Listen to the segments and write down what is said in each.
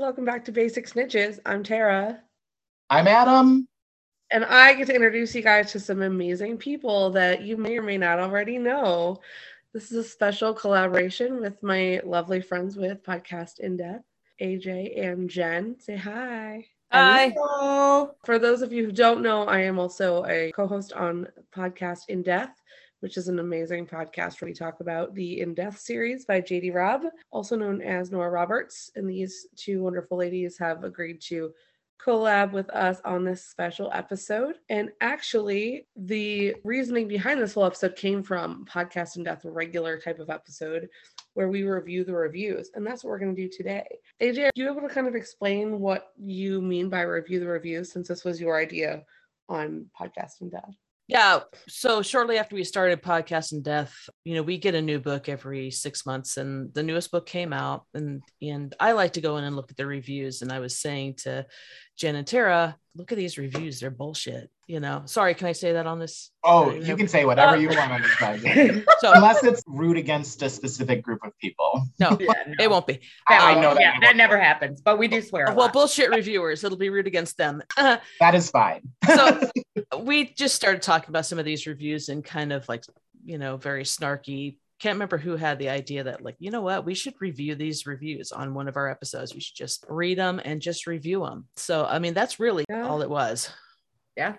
Hi, guys. Welcome back to Basic Snitches. I'm Tara. I'm Adam. And I get to introduce you guys to some amazing people that you may or may not already know. This is a special collaboration with my lovely friends with Podcast In Death, AJ and Jen. Say hi. Hi. Hello. For those of you who don't know, I am also a co host on Podcast In Death which is an amazing podcast where we talk about the In Death series by JD Robb, also known as Nora Roberts. And these two wonderful ladies have agreed to collab with us on this special episode. And actually, the reasoning behind this whole episode came from Podcast in Death, regular type of episode where we review the reviews. And that's what we're going to do today. AJ, are you able to kind of explain what you mean by review the reviews since this was your idea on Podcast in Death? Yeah. So shortly after we started Podcast in Death, you know, we get a new book every six months, and the newest book came out, and and I like to go in and look at the reviews. And I was saying to Jen and Tara, look at these reviews. They're bullshit. You know, sorry, can I say that on this? Oh, you can say whatever uh, you want on this podcast. so unless it's rude against a specific group of people. No, yeah, no. it won't be. That, um, I know that. Yeah, that never happens, but we do swear. well, lot. bullshit reviewers, it'll be rude against them. that is fine. so we just started talking about some of these reviews and kind of like, you know, very snarky can't remember who had the idea that like you know what? We should review these reviews on one of our episodes. We should just read them and just review them so i mean that's really yeah. all it was. Yeah.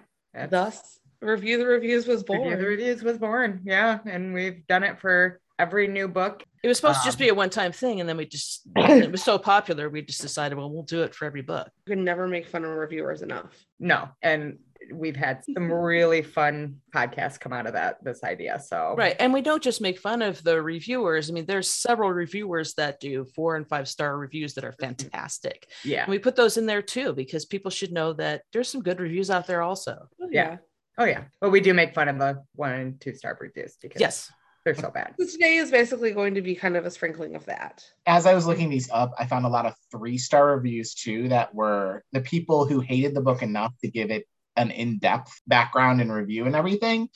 Thus review the reviews was born review the reviews was born. Yeah and we've done it for every new book. It was supposed um, to just be a one-time thing and then we just it was so popular we just decided well we'll do it for every book. You can never make fun of reviewers enough. No and we've had some really fun podcasts come out of that this idea so. Right and we don't just make fun of the reviewers. I mean there's several reviewers that do four and five star reviews that are mm-hmm. fantastic. Yeah. And we put those in there too because people should know that there's some good reviews out there also. Oh, yeah. Oh yeah. But we do make fun of the one and two star reviews because yes. they're so bad. So today is basically going to be kind of a sprinkling of that. As I was looking these up, I found a lot of three star reviews too that were the people who hated the book enough to give it an in-depth background and review and everything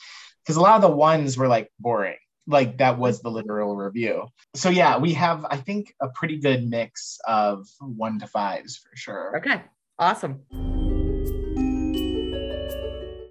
because a lot of the ones were like boring. Like that was the literal review. So yeah we have i think a pretty good mix of one to fives for sure. Okay. Awesome.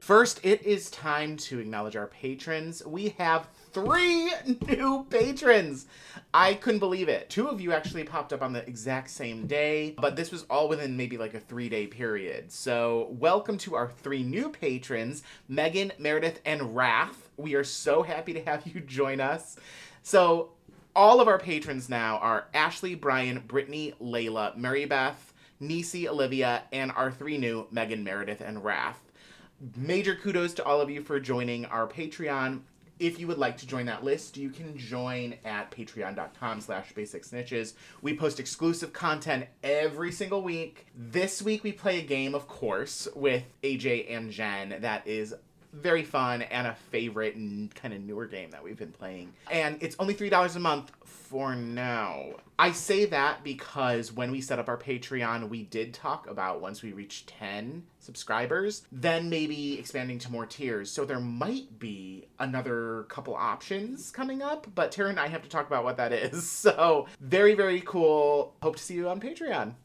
First, it is time to acknowledge our patrons. We have three new patrons. I couldn't believe it. Two of you actually popped up on the exact same day, but this was all within maybe like a three day period. So, welcome to our three new patrons Megan, Meredith, and Wrath. We are so happy to have you join us. So, all of our patrons now are Ashley, Brian, Brittany, Layla, Mary Beth, Nisi, Olivia, and our three new Megan, Meredith, and Wrath major kudos to all of you for joining our Patreon. If you would like to join that list, you can join at patreon.com slash basic snitches. We post exclusive content every single week. This week we play a game, of course, with AJ and Jen that is very fun and a favorite and kind of newer game that we've been playing. And it's only $3 a month for now. I say that because when we set up our Patreon, we did talk about once we reach 10 subscribers, then maybe expanding to more tiers. So there might be another couple options coming up, but Tara and I have to talk about what that is. So very, very cool. Hope to see you on Patreon.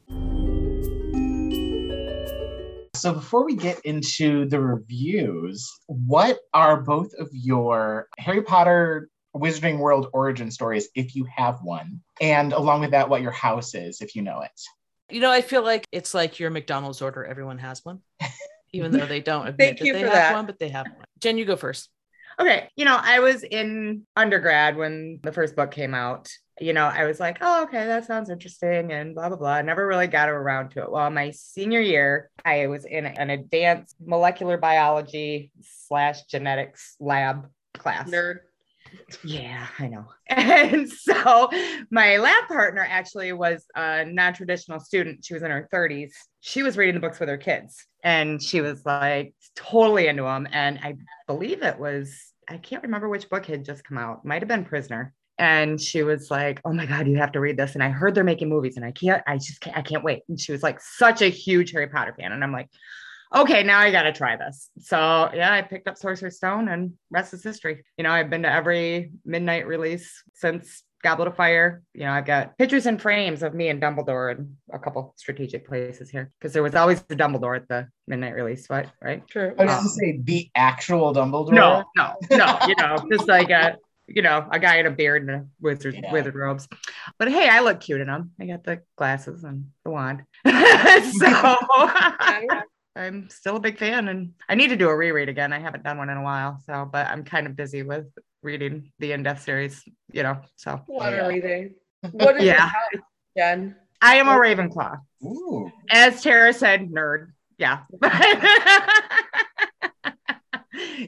So before we get into the reviews, what are both of your Harry Potter Wizarding World origin stories if you have one? And along with that, what your house is if you know it. You know, I feel like it's like your McDonald's order, everyone has one. Even though they don't admit that they have that. one, but they have one. Jen, you go first. Okay. You know, I was in undergrad when the first book came out you know, I was like, oh, okay, that sounds interesting and blah, blah, blah. I never really got around to it. Well, my senior year, I was in an advanced molecular biology slash genetics lab class. Nerd. Yeah, I know. And so my lab partner actually was a non traditional student. She was in her 30s. She was reading the books with her kids and she was like totally into them. And I believe it was, I can't remember which book had just come out, might have been Prisoner. And she was like oh my god you have to read this. And i heard they're making movies and i can't i just can't i can't wait. And she was like such a huge harry potter fan. And i'm like okay now i gotta try this. So yeah i picked up sorcerer's stone and rest is history. You know i've been to every midnight release since Goblet of Fire. You know, I've got pictures and frames of me and Dumbledore in a couple strategic places here because there was always the Dumbledore at the midnight release, right? Right? True. I was going to um, say the actual Dumbledore. No, no, no. You know, just like a you know a guy in a beard and a wizard Yeah. wizard robes. But hey, I look cute in them. I got the glasses and the wand, so. I'm still a big fan and I need to do a reread again. I haven't done one in a while. So, but I'm kind of busy with reading the In Death series, you know. So What Yeah. are reading? What is Yeah. your house, Jen? I am a Ravenclaw. Ooh. As Tara said, nerd. Yeah.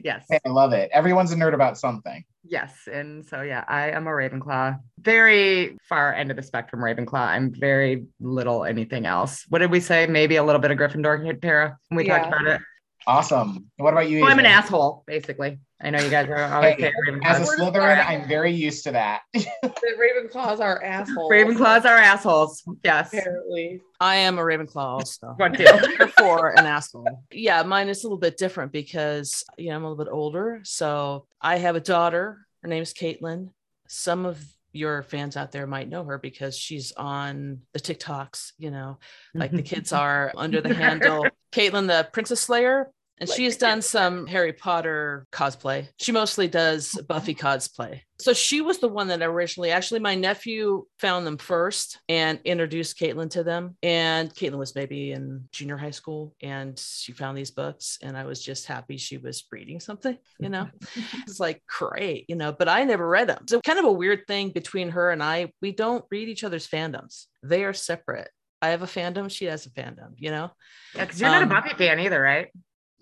yes. Hey, I love it. Everyone's a nerd about something. Yes. And so, yeah, I am a Ravenclaw. Very far end of the spectrum, Ravenclaw. I'm very little anything else. What did we say? Maybe a little bit of Gryffindor here, Tara, when we talked about it. Awesome. What about you? Well, I'm an asshole, basically. I know you guys are always Hey, saying Ravenclaw. As a Slytherin. I'm very used to that. The Ravenclaws are assholes. Ravenclaws are assholes. Yes. Apparently. I am a Ravenclaw also. One, two. Therefore, an asshole. Yeah, mine is a little bit different because you know I'm a little bit older. So I have a daughter. Her name's Caitlin. Some of your fans out there might know her because she's on the TikToks. You know, like the kids are under the handle Caitlin, the Princess Slayer. And she has done some Harry Potter cosplay. She mostly does Buffy cosplay. So she was the one that originally, actually, my nephew found them first and introduced Caitlin to them. And Caitlin was maybe in junior high school and she found these books. And I was just happy she was reading something, you know? it's like, great, you know, but I never read them. So, kind of a weird thing between her and I, we don't read each other's fandoms, they are separate. I have a fandom, she has a fandom, you know? Yeah, because you're not Um, a Buffy fan either, right?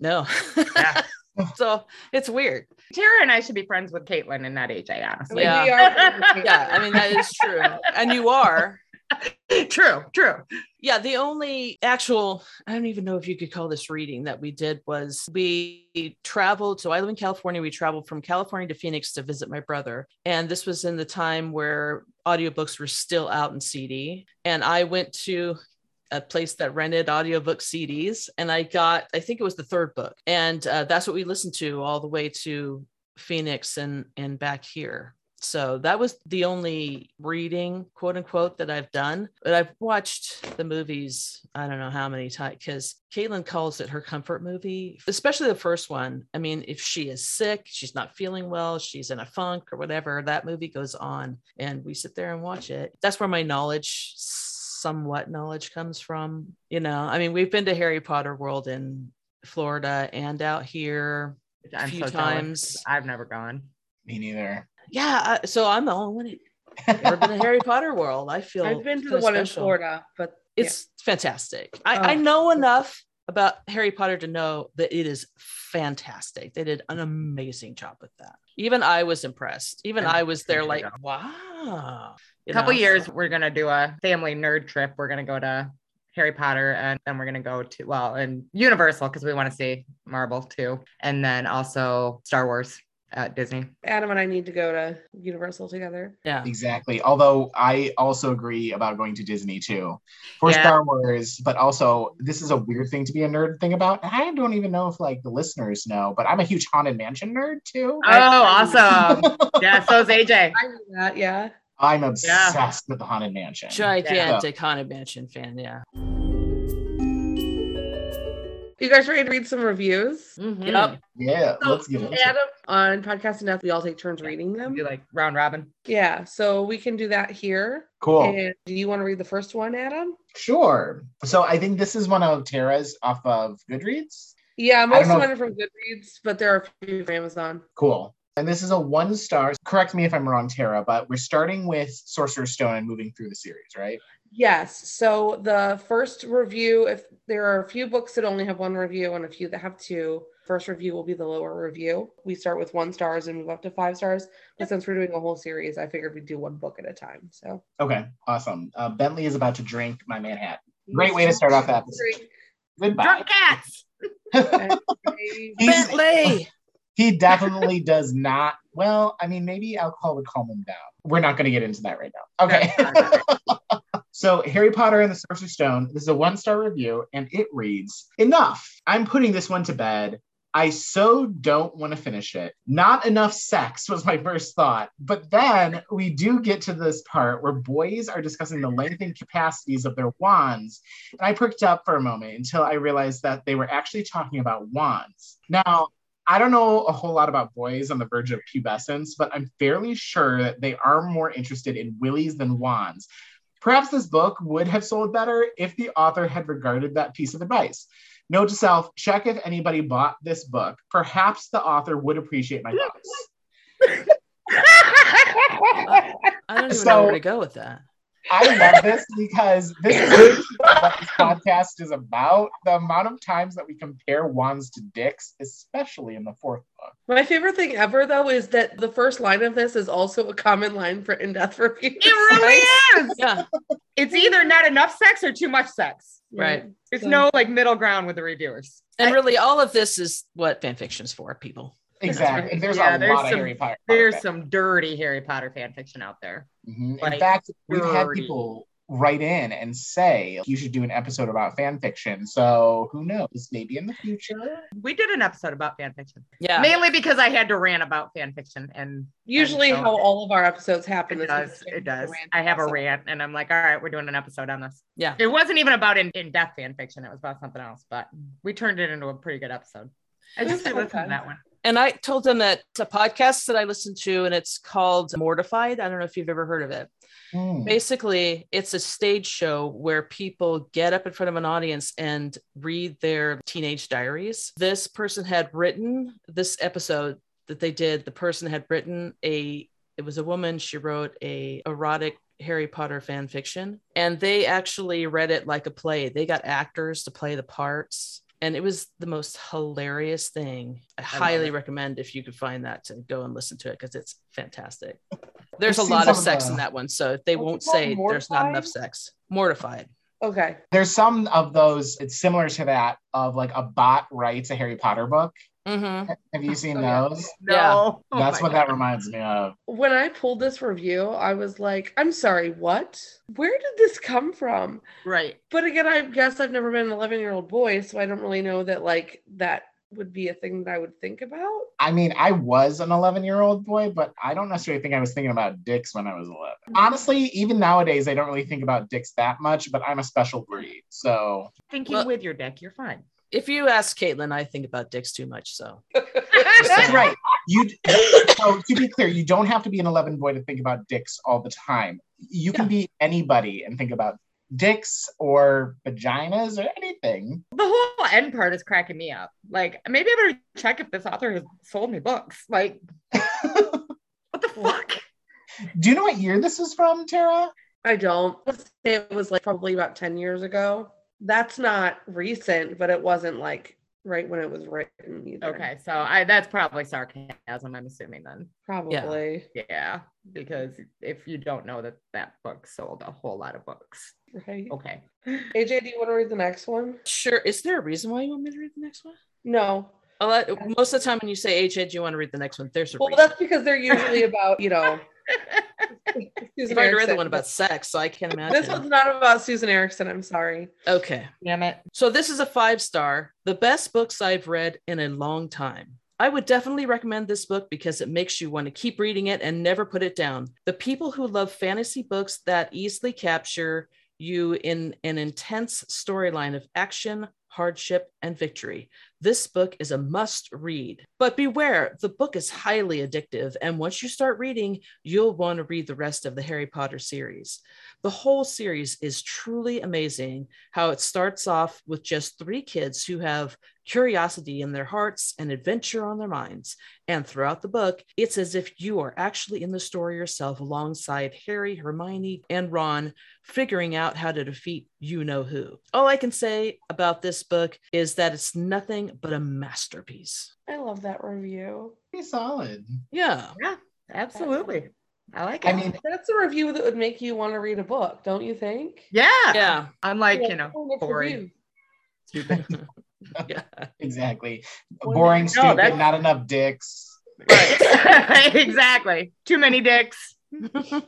No. Yeah. so it's weird. Tara and I should be friends with Caitlin and not AJ, honestly. Yeah. We are- Yeah, I mean, that is true. And you are. true, true. Yeah, the only actual, I don't even know if you could call this reading that we did was we traveled. So I live in California. We traveled from California to Phoenix to visit my brother. And this was in the time where audiobooks were still out in CD. And I went to a place that rented audiobook CDs and I got, I think it was the third book. And uh, that's what we listened to all the way to Phoenix and, and back here. So that was the only reading, quote unquote, that I've done. But I've watched the movies, I don't know how many times, because Caitlin calls it her comfort movie, especially the first one. I mean, if she is sick, she's not feeling well, she's in a funk or whatever, that movie goes on and we sit there and watch it. That's where my knowledge, somewhat knowledge comes from. You know, I mean, we've been to Harry Potter World in Florida and out here a I'm few so jealous. times. I've never gone. Me neither. Yeah, I- so I'm the only one. Never been to Harry Potter World. I feel I've been to the kinda one in. Florida, but It's fantastic. I, I Oh. know enough about Harry Potter to know that it is fantastic. They did an amazing job with that. Even I was impressed. Even I was there, like, wow. A couple know, years, we're gonna do a family nerd trip. We're gonna go to Harry Potter, and then we're gonna go to well, and Universal because we want to see Marvel too, and then also Star Wars at Disney. Adam and I need to go to Universal together. Yeah. Exactly. Although I also agree about going to Disney too for Yeah. Star Wars, but also this is a weird thing to be a nerd thing about. I don't even know if like the listeners know, but I'm a huge Haunted Mansion nerd too. Oh, awesome! yeah, so is AJ. I knew that, yeah. I'm obsessed with the Haunted Mansion. Gigantic Haunted Mansion fan. Yeah. You guys ready to read some reviews? Mhm. Yep. Yeah, So, let's get it. Adam, on Podcast and Death, we all take turns reading them. Do like round robin. Yeah, so we can do that here. Cool. And do you want to read the first one, Adam? Sure. So I think this is one of Tara's off of Goodreads. Yeah, most of them are from Goodreads, but there are a few from Amazon. Cool. And this is a one star. Correct me if I'm wrong, Tara, but we're starting with Sorcerer's Stone and moving through the series, right? Yes. So the first review, if there are a few books that only have one review and a few that have two, first review will be the lower review. We start with one stars and move up to five stars. But since we're doing a whole series, I figured we'd do one book at a time. So Okay, awesome. Uh, Bentley is about to drink my Manhattan. Great way to start off that. Drink. Goodbye. Drunk cats. He's- Bentley. he definitely does not. Well, I mean, maybe alcohol would calm him down. We're not going to get into that right now. Okay. so, Harry Potter and the Sorcerer's Stone. This is a one star review, and it reads Enough. I'm putting this one to bed. I so don't want to finish it. Not enough sex was my first thought. But then we do get to this part where boys are discussing the length and capacities of their wands. And I perked up for a moment until I realized that they were actually talking about wands. Now, I don't know a whole lot about boys on the verge of pubescence, but I'm fairly sure that they are more interested in willies than wands. Perhaps this book would have sold better if the author had regarded that piece of advice. Note to self check if anybody bought this book. Perhaps the author would appreciate my thoughts. I don't even know where to go with that. I love this because this is what this podcast is about. The amount of times that we compare wands to dicks, especially in the fourth book. My favorite thing ever, though, is that the first line of this is also a common line for in death reviews. It really is. Yeah, It's either not enough sex or too much sex. right. There's So- no like middle ground with the reviewers. And really, all of this is what fan fiction's for, people. Exactly. And there's Yeah, a there's lot of some- Harry Potter. There's fan some dirty Harry Potter fan fiction out there. Mhm. In Like, fact, we've had people write in and say you should do an episode about fan fiction. So who knows? Maybe in the future. We did an episode about fan fiction, Yeah. mainly because I had to rant about fan fiction, and Usually, And so- how all of our episodes happen it is does. It does. I have a rant, and I'm like, all right, we're doing an episode on this. Yeah. It wasn't even about in, in depth fan fiction. It was about something else, but we turned it into a pretty good episode. I just That's listened to okay. that one. And I told them that a podcast that I listen to, and it's called Mortified. I don't know if you've ever heard of it. Hmm. Basically, it's a stage show where people get up in front of an audience and read their teenage diaries. This person had written this episode that they did. The person had written a it was a woman, she wrote a erotic Harry Potter fan fiction and they actually read it like a play. They got actors to play the parts and it was the most hilarious thing. I, love highly recommend if you could find that to go and listen to it because it's fantastic. There's I've a lot of sex the- in uh, that one, so they won't called? say there's not enough sex. Mortified. Okay. There's some of those, it's similar to that of like a bot writes a Harry Potter book. Mm-hmm. Have you seen Oh, yeah. those? No. Oh That's my what that reminds me of. When I pulled this review, I was like, I'm sorry, what? Where did this come from? Right. But again, I guess I've never been an 11 year old boy, so I don't really know that like that would be a thing that I would think about. I mean, I was an 11 year old boy, but I don't necessarily think I was thinking about dicks when I was 11. Honestly, even nowadays, I don't really think about dicks that much, but I'm a special breed. So Thinking Well- with your dick, you're fine. If you ask Caitlin, I think about dicks too much. So that's right. You so to be clear, you don't have to be an 11 boy to think about dicks all the time. You can be anybody and think about dicks or vaginas or anything. The whole end part is cracking me up. Like, maybe I better check if this author has sold me books. Like, what the fuck? Do you know what year this is from, Tara? I don't. It was like probably about 10 years ago. That's not recent, but it wasn't like right when it was written either. Okay, so I that's probably sarcasm. I'm assuming then. Probably. Yeah, because if you don't know that that book sold a whole lot of books. Right. Okay. AJ, do you want to read the next one? sure. Is there a reason why you want me to read the next one? No. I'll let, most of the time when you say AJ, do you want to read the next one? There's a Well, reason. that's because they're usually about, you know, Susan I've read the one about sex, so I can't imagine. This one's not about Susan Erickson. I'm sorry. okay. Damn it. So this is a five star, the best books I've read in a long time. I would definitely recommend this book because it makes you want to keep reading it and never put it down. The people who love fantasy books that easily capture you in an intense storyline of action, hardship, and victory. This book is a must read. But beware, the book is highly addictive, and once you start reading, you'll want to read the rest of the Harry Potter series. The whole series is truly amazing how it starts off with just three kids who have curiosity in their hearts and adventure on their minds. And throughout the book, it's as if you are actually in the story yourself alongside Harry, Hermione, and Ron, figuring out how to defeat you know who. All I can say about this book is that it's nothing but a masterpiece. I love that review. Pretty solid. Yeah. Yeah, absolutely. I like it. I mean, That's a review that would make you want to read a book, don't you think? yeah. Yeah. I'm like, Yeah, you know, boring. review. stupid. yeah. exactly. Well, Boring, no, stupid, that's- not enough dicks. Right. exactly. Too many dicks, too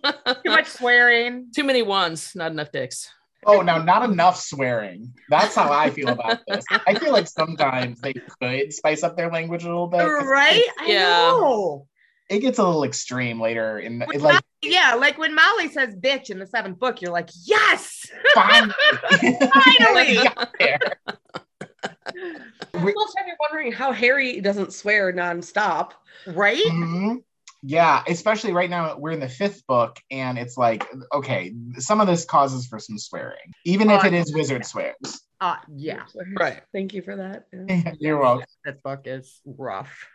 much swearing. Too many wands, not enough dicks. Oh, now not enough swearing. That's how I feel about this. I feel like sometimes they could spice up their language a little bit. right? I Yeah. know. It gets a little extreme later in the, When it, like Yeah, like when Molly says bitch in the seventh book, you're like, yes, finally. finally. Got there. The whole time you're wondering how Harry doesn't swear nonstop. right? Mhm. Yeah, especially right now we're in the fifth book, and it's like, okay, some of this causes for some swearing, even if Oh, it is wizard swears. Uh, yeah, Right. Thank you for that. Yeah. You're welcome. this book is rough.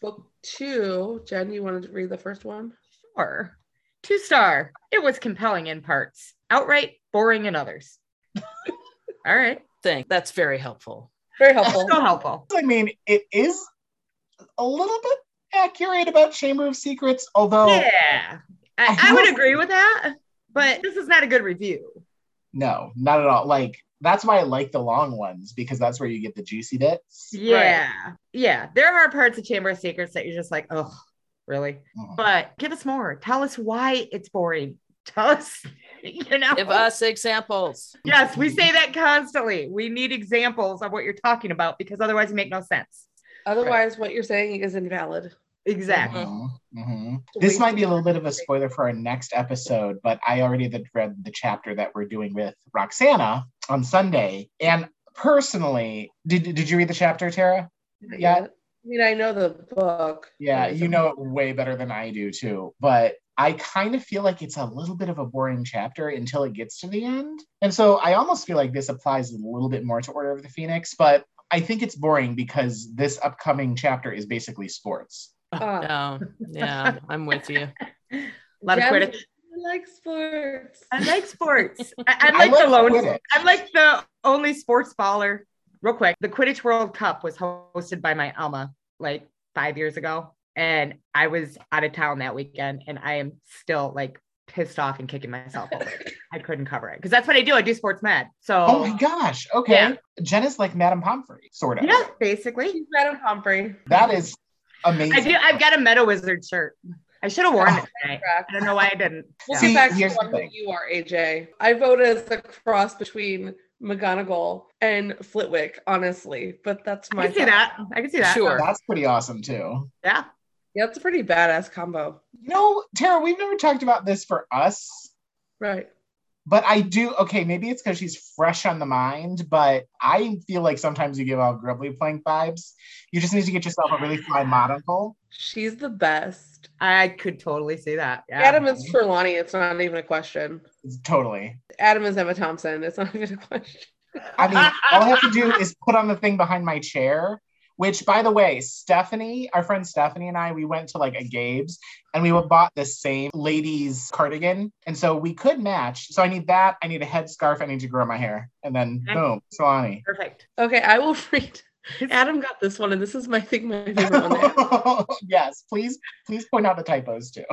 Book two, Jen, you wanted to read the first one? Sure. Two star. It was compelling in parts, outright boring in others. All right. Thing. That's very helpful. Very helpful. So helpful. I mean, it is a little bit accurate about Chamber of Secrets, although Yeah. I, I would agree with that, but this is not a good review. no, not at all. Like that's why I like the long ones because that's where you get the juicy bits. Yeah. Yeah. There are parts of Chamber of Secrets that you're just like, oh, really? Mhm. But give us more. Tell us why it's boring. Tell us, you know. Give us examples. Yes, we say that constantly. We need examples of what you're talking about because otherwise, you make no sense. Otherwise, what you're saying is invalid. Exactly. Mhm, mhm. This might be a little bit of a spoiler for our next episode, but I already read the chapter that we're doing with Roxana on Sunday. And personally, did, did you read the chapter, Tara? Yeah. I mean, I know the book. Yeah, you know it way better than I do too. But I kind of feel like it's a little bit of a boring chapter until it gets to the end. And so I almost feel like this applies a little bit more to Order of the Phoenix, but I think it's boring because this upcoming chapter is basically sports. Oh, oh. No. Yeah, I'm with you. A lot of Jen, Quidditch. I like sports. I like sports. I, I'm I like the lone. Quidditch. I'm like the only sports baller. Real quick, the Quidditch World Cup was hosted by my Alma like five years ago, and I was out of town that weekend, and I am still like pissed off and kicking myself over. it. I couldn't cover it because that's what I do. I do sports med. So Oh my gosh. Okay. Yeah. Jen is like Madame Pomfrey, sort of. yeah, basically. She's Madame Pomfrey. That is amazing. I do. I've got a Mediwizard shirt. I should have worn Oh. it today. Correct. I don't know why I didn't. We'll Yeah. Get back to here's the what thing. you are, AJ. I vote as the cross between McGonagall and Flitwick, honestly, but that's I my can see thought. that. I can see that. Sure. That's pretty awesome too. Yeah. Yeah, it's a pretty badass combo. You know, Tara, we've never talked about this for us, Right. but I do. Okay, maybe it's because she's fresh on the mind, but I feel like sometimes you give out Grubbly Plank vibes. You just need to get yourself a really fly monocle. She's the best. I could totally see that. Yeah. Adam is Trelawney. It's not even a question. Totally. Adam is Emma Thompson. It's not even a question. I mean, all I have to do is put on the thing behind my chair. Which, by the way, Stephanie, our friend Stephanie and I, we went to like a Gabe's and we bought the same ladies cardigan, and so we could match. So I need that. I need a headscarf. I need to grow my hair, and then Okay. boom, Solani. Perfect. Okay, I will read. Adam got this one, and this is my thing, my favorite one. yes, please, please point out the typos too.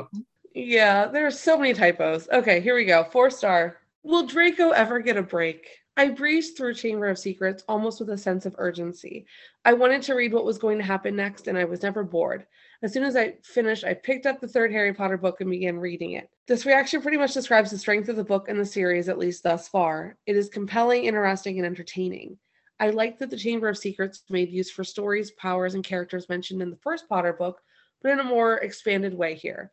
Yeah, there are so many typos. Okay, here we go. Four star. Will Draco ever get a break? I breezed through Chamber of Secrets almost with a sense of urgency. I wanted to read what was going to happen next, and I was never bored. As soon as I finished, I picked up the third Harry Potter book and began reading it. This reaction pretty much describes the strength of the book and the series, at least thus far. It is compelling, interesting, and entertaining. I like that the Chamber of Secrets made use for stories, powers, and characters mentioned in the first Potter book, but in a more expanded way here.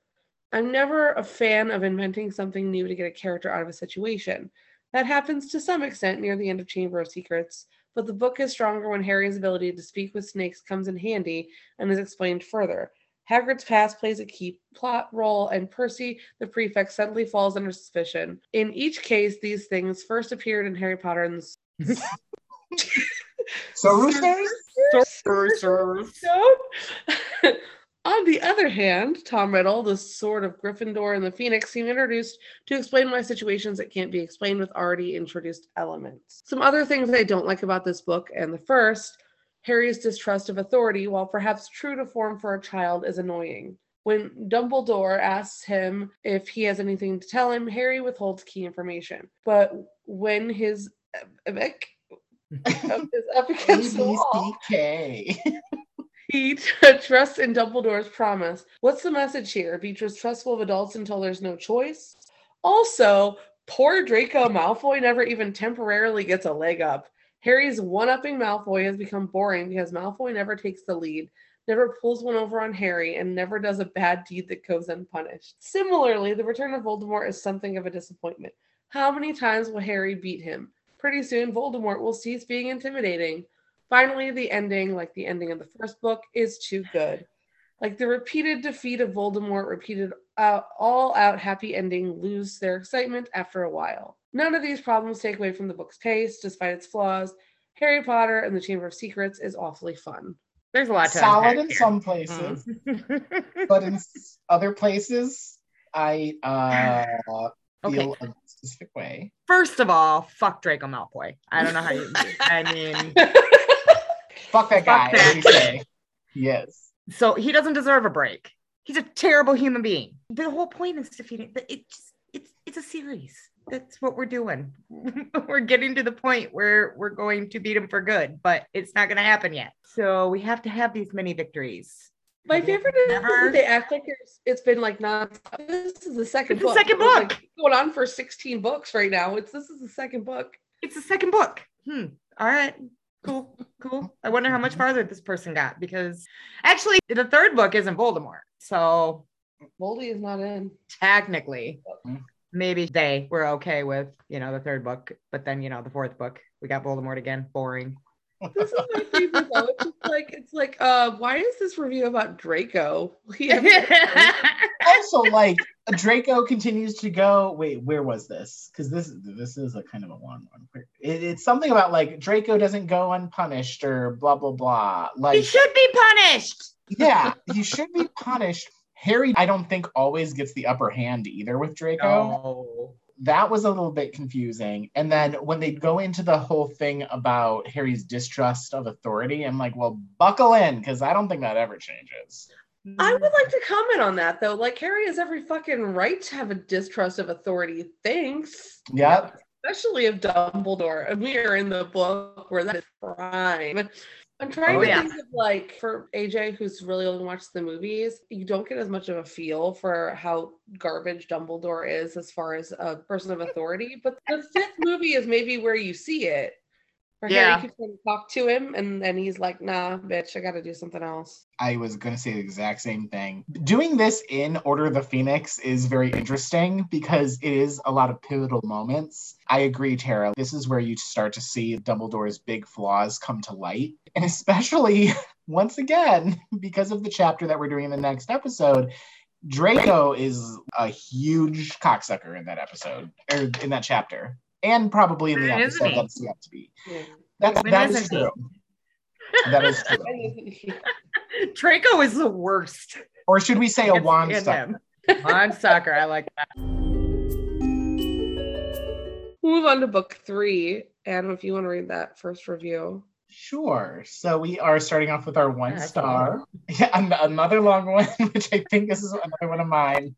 I'm never a fan of inventing something new to get a character out of a situation. That happens to some extent near the end of Chamber of Secrets, but the book is stronger when Harry's ability to speak with snakes comes in handy and is explained further. Hagrid's past plays a key plot role, and Percy, the prefect, suddenly falls under suspicion. In each case, these things first appeared in Harry Potter and the So Roosters? On the other hand, Tom Riddle, the sword of Gryffindor and the Phoenix, seem introduced to explain why situations that can't be explained with already introduced elements. Some other things I don't like about this book, and the first, Harry's distrust of authority, while perhaps true to form for a child, is annoying. When Dumbledore asks him if he has anything to tell him, Harry withholds key information. But when his Epic is up against the wall. he trusts in Dumbledore's promise. What's the message here? Be distrustful of adults until there's no choice? Also, poor Draco Malfoy never even temporarily gets a leg up. Harry's one upping Malfoy has become boring because Malfoy never takes the lead, never pulls one over on Harry, and never does a bad deed that goes unpunished. Similarly, the return of Voldemort is something of a disappointment. How many times will Harry beat him? Pretty soon, Voldemort will cease being intimidating. Finally, the ending, like the ending of the first book, is too good. Like the repeated defeat of Voldemort, repeated uh, all out happy ending, lose their excitement after a while. None of these problems take away from the book's pace, despite its flaws. Harry Potter and the Chamber of Secrets is awfully fun. There's a lot to Solid in here. some places, but in other places, I uh, feel a specific way. First of all, fuck Draco Malfoy. I don't know how you. I mean, Fuck that Fuck guy. that What do you say? Yes. so he doesn't deserve a break. He's a terrible human being. The whole point is defeating. It just it's it's a series. That's what we're doing. we're getting to the point where we're going to beat him for good, but it's not going to happen yet. So we have to have these mini victories. My favorite is Never- they act like it's, it's been like not. This is the second It's the book. second It was, like, book. going on for 16 books right now. It's this is the second book. It's the second book. Hmm. All right. Cool. Cool. I wonder how much farther this person got because actually the third book isn't Voldemort. So Voldy is not in. technically Mhm. maybe they were okay with you know the third book but then you know the fourth book we got voldemort again boring This is my favorite though. It's just like it's like uh why is this review about Draco? Also, like Draco continues to go. Wait, where was this? Because this this is a kind of a long one. It, it's something about like Draco doesn't go unpunished or blah blah blah. Like he should be punished yeah, he should be punished. Harry, I don't think always gets the upper hand either with Draco. no. That was a little bit confusing. And then when they go into the whole thing about Harry's distrust of authority, I'm like, well, buckle in, because I don't think that ever changes. I would like to mm. comment on that though. Like Harry has every fucking right to have a distrust of authority. Thanks. Yep. Especially of Dumbledore. And we are in the book where that is prime. I'm trying Oh, to yeah. think of like for AJ who's really only watched the movies, you don't get as much of a feel for how garbage Dumbledore is as far as a person of authority. But the fifth movie is maybe where you see it. Where Yeah. Harry keeps trying to talk to him and then he's like, nah, bitch, I gotta do something else. I was going to say the exact same thing. Doing this in Order of the Phoenix is very interesting because it is a lot of pivotal moments. I agree, Tara. This is where you start to see Dumbledore's big flaws come to light. And especially, once again, because of the chapter that we're doing in the next episode, Draco is a huge cocksucker in that episode, or in that chapter. And probably in the Isn't episode he? that's yet to be. Yeah. That's, When that is he? true. That is true. draco is the worst Or should we say a Can't wand stand stuff? him. wand sucker i like that Move on to book three. Adam, if you want to read that first review. Sure. So we are starting off with our one Yeah, that's star. Yeah, an- another long one, which I think this is another one of mine.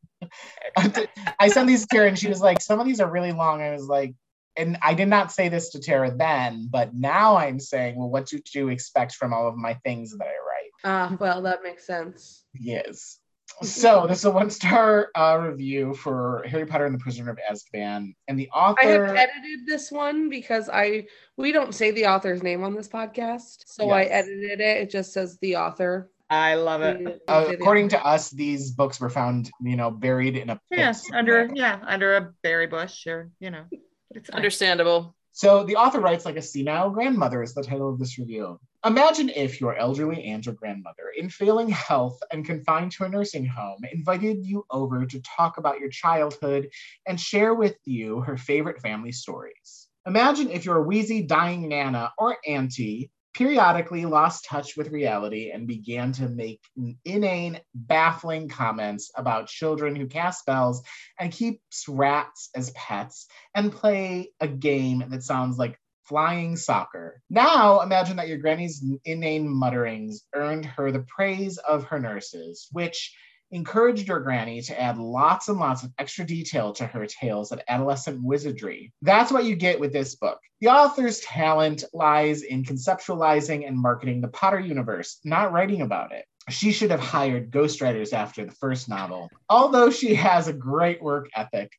I sent these to Tara, and she was like, "Some of these are really long." I was like, and I did not say this to Tara then, but now I'm saying, "Well, what do you expect from all of my things that I write?" Ah, well, that makes sense. Yes. So this is a one-star uh, review for Harry Potter and the Prisoner of Azkaban, and the author. I have edited this one because I we don't say the author's name on this podcast, so I edited it. It just says the author. i love it uh, according to us, these books were found, you know, buried in a yes, yeah under yeah under a berry bush or you know it's. Understandable. So the author writes like a senile grandmother is the title of this review. Imagine if your elderly aunt or grandmother, in failing health and confined to a nursing home, invited you over to talk about your childhood and share with you her favorite family stories. Imagine if your wheezy, dying nana or auntie periodically lost touch with reality and began to make inane, baffling comments about children who cast spells and keeps rats as pets and play a game that sounds like flying soccer. Now imagine that your granny's inane mutterings earned her the praise of her nurses, which encouraged her granny to add lots and lots of extra detail to her tales of adolescent wizardry. That's what you get with this book. The author's talent lies in conceptualizing and marketing the Potter universe, not writing about it. She should have hired ghostwriters after the first novel. Although she has a great work ethic,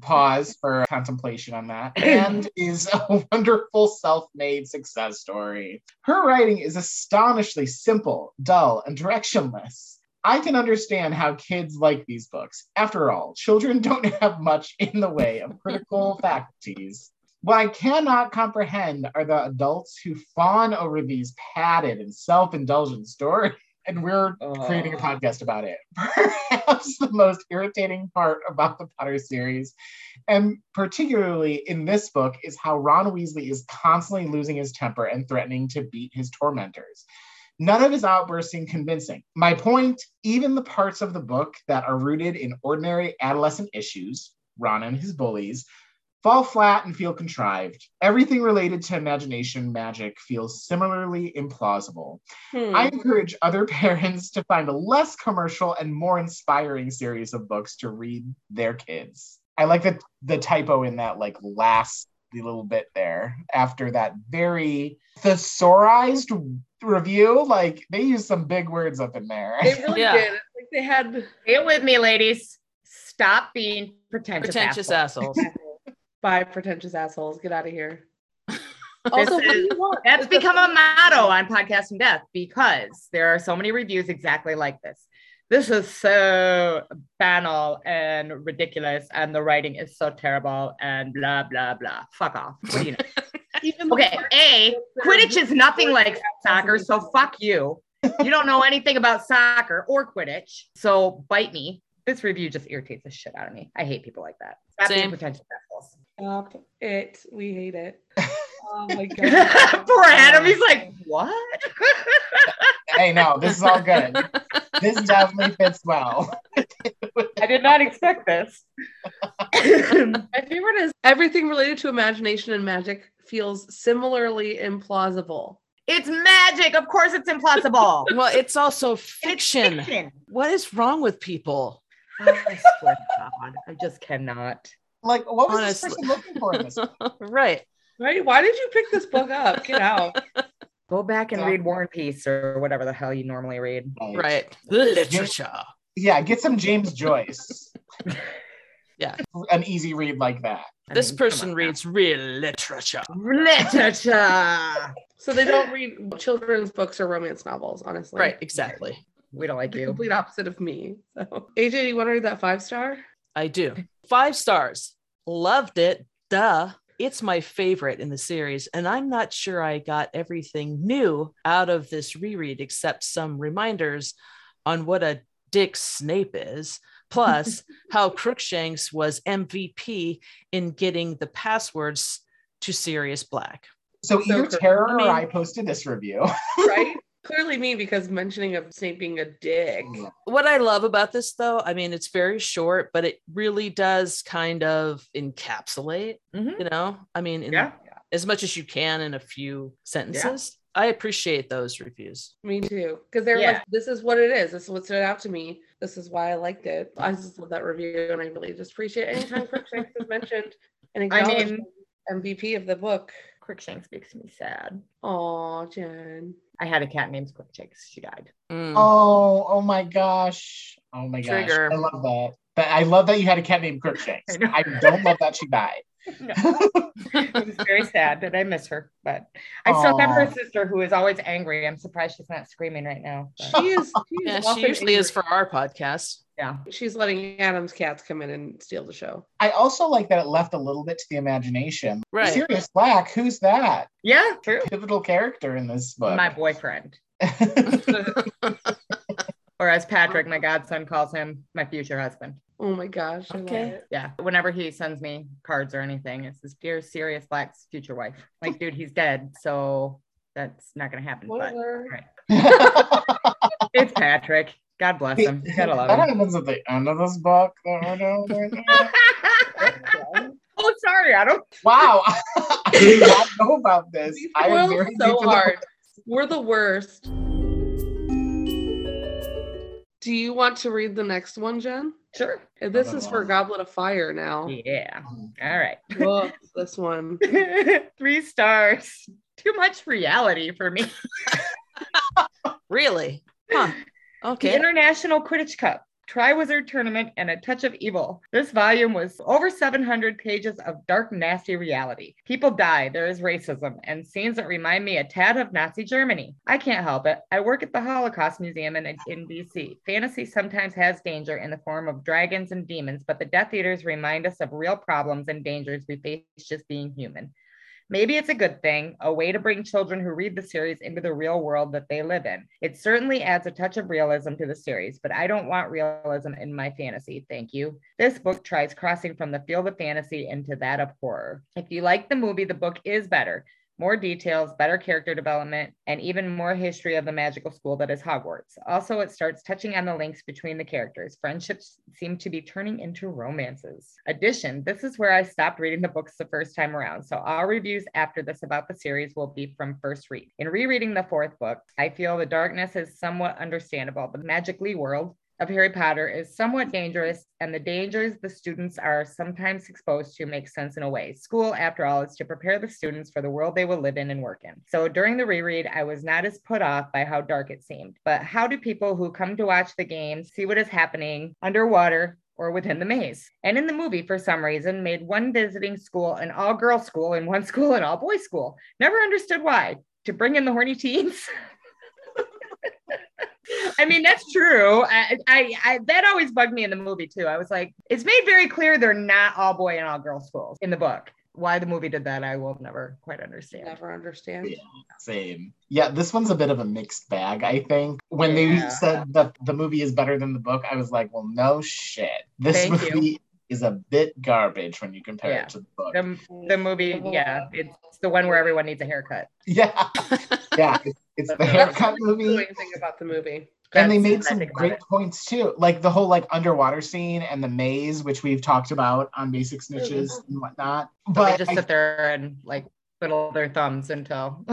Pause for contemplation on that. And is a wonderful self made success story. Her writing is astonishingly simple, dull, and directionless. I can understand how kids like these books. After all, children don't have much in the way of critical faculties. What I cannot comprehend are the adults who fawn over these padded and self indulgent stories. And we're creating a podcast about it. Perhaps the most irritating part about the Potter series, and particularly in this book, is how Ron Weasley is constantly losing his temper and threatening to beat his tormentors. None of his outbursts seem convincing. My point, even the parts of the book that are rooted in ordinary adolescent issues, Ron and his bullies, fall flat and feel contrived. Everything related to imagination magic feels similarly implausible. Hmm. I encourage other parents to find a less commercial and more inspiring series of books to read their kids. I like the the typo in that like last little bit there after that very thesaurized review. Like they used some big words up in there. They really Yeah. did. Like they had Say it with me, ladies. Stop being pretentious. Pretentious assholes. assholes. Bye, pretentious assholes. Get out of here. also, what do is- you want? That's It's become a motto on Podcast and Death because there are so many reviews exactly like this. This is so banal and ridiculous, and the writing is so terrible, and blah blah blah. Fuck off. What do you know? even Okay, A, Quidditch is nothing like soccer, so fuck you. You don't know anything about soccer or Quidditch, so bite me. This review just irritates the shit out of me. I hate people like that. Stop being Same. pretentious assholes. Stop it. We hate it. Oh my god. Poor Adam. He's like, what? hey, no, this is all good. this definitely fits well. I did not expect this. My favorite is everything related to imagination and magic feels similarly implausible. it's magic. Of course, it's implausible. Well, it's also It's fiction. fiction. What is wrong with people? I swear to God, I just cannot. Like, what was Honestly. this person looking for in this? right. Right? Why did you pick this book up? Get out. Go back and Yeah. read War and Peace or whatever the hell you normally read. Right. Literature. Yeah, get some James Joyce. Yeah. An easy read like that. I This mean, person on reads real literature. literature. So they don't read children's books or romance novels, honestly. Right. Exactly. We don't like The you. complete opposite of me. So AJ, do you want to read that five star? I do. Five stars. Loved it. Duh. It's my favorite in the series, and I'm not sure I got everything new out of this reread except some reminders on what a dick Snape is, plus how Crookshanks was MVP in getting the passwords to Sirius Black. So, So either cor- Tara I or I posted this review. Right? Clearly me because mentioning of Snape being a dick. What I love about this, though, I mean, it's very short, but it really does kind of encapsulate, Mhm. you know, I mean, in Yeah. as much as you can in a few sentences. I appreciate those reviews. Me too. Because they're Yeah. like, this is what it is. This is what stood out to me. This is why I liked it. I just love that review and I really just appreciate anytime Crookshanks is mentioned and I mean- MVP of the book. Crookshanks makes me sad. Oh, Jen. I had a cat named Crookshanks. She died. Mm. Oh, oh my gosh. Oh my gosh. Trigger. I love that. But I love that you had a cat named Crookshanks. I. I don't love that she died. No. it was very sad that I miss her, but I still have her sister who is always angry. I'm surprised she's not screaming right now. but- She is. She is Yeah, she often usually is for our podcast. yeah. She's letting Adam's cats come in and steal the show. I also like that it left a little bit to the imagination. Right. Sirius Black, who's that? Yeah, true. Pivotal character in this book. My boyfriend. Or as Patrick, my godson, calls him, my future husband. Oh my gosh. I Okay. Yeah. Whenever he sends me cards or anything, it says, Dear Sirius Black's future wife. Like, dude, he's dead. So that's not going to happen. But Whatever. that it's Patrick. God bless him. You gotta love him. happens at the end of this book. Oh, no, no, no. oh, sorry, Adam. wow. I did not know about this. We I am spoil very so deep the- hard. We're the worst. Do you want to read the next one, Jen? Sure. Uh, this is for Goblet of Fire now. Yeah. All right. Look, this one. Three stars. Too much reality for me. Really? Huh. The Okay. International Quidditch Cup Triwizard Tournament, and A Touch of Evil. This volume was over 700 pages of dark, nasty reality. People die, there is racism, and scenes that remind me a tad of Nazi Germany. I can't help it. I work at the Holocaust Museum in, in DC. Fantasy sometimes has danger in the form of dragons and demons, but the Death Eaters remind us of real problems and dangers we face just being human. Maybe it's a good thing, a way to bring children who read the series into the real world that they live in. It certainly adds a touch of realism to the series, but I don't want realism in my fantasy. Thank you. This book tries crossing from the field of fantasy into that of horror. If you like the movie, the book is better more details, better character development, and even more history of the magical school that is Hogwarts. Also, it starts touching on the links between the characters. Friendships seem to be turning into romances. Addition, this is where I stopped reading the books the first time around, so all reviews after this about the series will be from first read. In rereading the fourth book, I feel the darkness is somewhat understandable. The magically world of Harry Potter is somewhat dangerous, and the dangers the students are sometimes exposed to make sense in a way. School, after all, is to prepare the students for the world they will live in and work in. So during the reread, I was not as put off by how dark it seemed. But how do people who come to watch the game see what is happening underwater? Or within the maze. And in the movie, for some reason, made one visiting school an all girl school and one school an all boys school. Never understood why. To bring in the horny teens? I mean, that's true. I, I, I, that always bugged me in the movie too. I was like, it's made very clear they're not all boy and all girl schools in the book. Why the movie did that, I will never quite understand. Never understand. Yeah, same. Yeah, this one's a bit of a mixed bag, I think. When they said that the movie is better than the book, I was like, well, no shit. This Thank you. movie is a bit garbage when you compare Yeah. it to the book. The, the movie, yeah, it's the one where everyone needs a haircut. yeah. Yeah. It's, it's the That's haircut the movie. annoying thing about the movie. And they made some great it. points too, like the whole like underwater scene and the maze, which we've talked about on Basic Snitches and whatnot. So But they just I- sit there and like twiddle their thumbs until,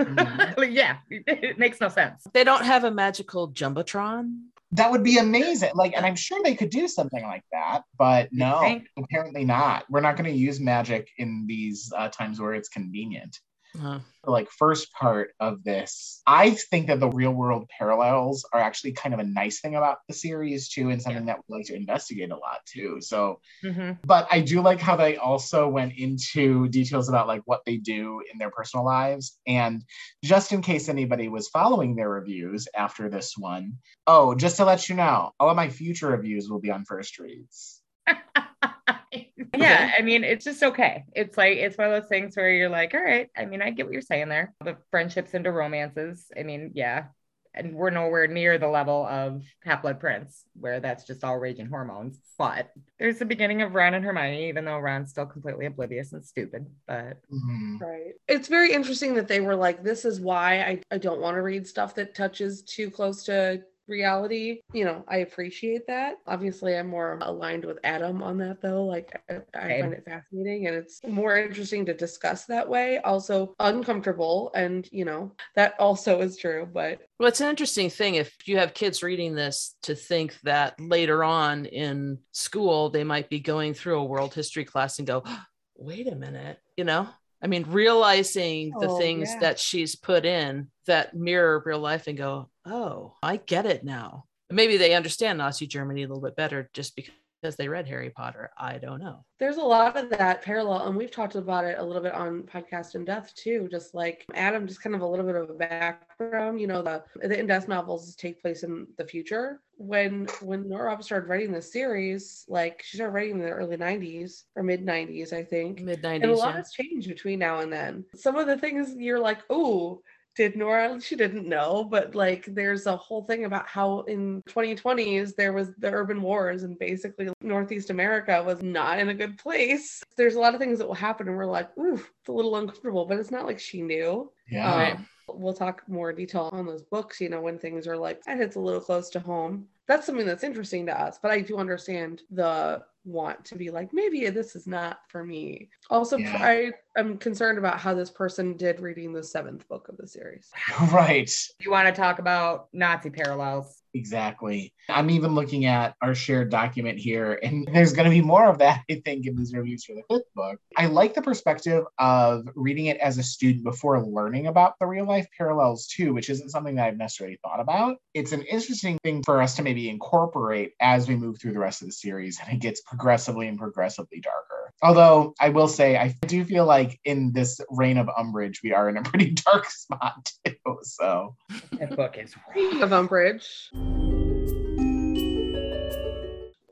Mhm. like, yeah, it makes no sense. They don't have a magical jumbotron. that would be amazing. Like, and I'm sure they could do something like that, but no, apparently not. We're not going to use magic in these uh, times where it's convenient. Uh, The like first part of this, I think that the real world parallels are actually kind of a nice thing about the series too, and something that we like to investigate a lot too. So Mhm. but I do like how they also went into details about like what they do in their personal lives. And just in case anybody was following their reviews after this one, oh, just to let you know, all of my future reviews will be on first reads. yeah, I mean, it's just okay. It's like it's one of those things where you're like, all right. I mean, I get what you're saying there. The friendships into romances. I mean, yeah. And we're nowhere near the level of Half Blood Prince, where that's just all raging hormones. But there's the beginning of Ron and Hermione, even though Ron's still completely oblivious and stupid. But Mhm. Right. It's very interesting that they were like, this is why I, I don't want to read stuff that touches too close to reality. You know, I appreciate that. Obviously, I'm more aligned with Adam on that though. Like I, I find it fascinating and it's more interesting to discuss that way. Also uncomfortable and you know, that also is true, but well, it's an interesting thing if you have kids reading this to think that later on in school they might be going through a world history class and go, wait a minute, you know? I mean, realizing the Oh, things yeah. that she's put in that mirror real life and go, oh, I get it now. Maybe they understand Nazi Germany a little bit better just because they read Harry Potter. I don't know. there's a lot of that parallel and we've talked about it a little bit on Podcast in Death too just like adam just kind of a little bit of a background you know the the in death novels take place in the future when when nora started writing this series like she started writing in the early 90s or mid 90s i think Mid and a 90s. lot has changed between now and then some of the things you're like oh did Nora? She didn't know, but like there's a whole thing about how in 2020s there was the urban wars and basically Northeast America was not in a good place. There's a lot of things that will happen and we're like, ooh, it's a little uncomfortable, but it's not like she knew. Yeah. Um, we'll talk more detail on those books, you know, when things are like, that hits a little close to home. That's something that's interesting to us, but I do understand the want to be like, maybe this is not for me. Also, Yeah. I am concerned about how this person did reading the seventh book of the series. Right. you want to talk about Nazi parallels? Exactly. I'm even looking at our shared document here, and there's going to be more of that, I think, in these reviews for the fifth book. I like the perspective of reading it as a student before learning about the real life parallels, too, which isn't something that I've necessarily thought about. It's an interesting thing for us to maybe incorporate as we move through the rest of the series, and it gets progressively and progressively darker. Although I will say, I do feel like in this reign of Umbridge, we are in a pretty dark spot, too. So That book is Speaking of Umbridge.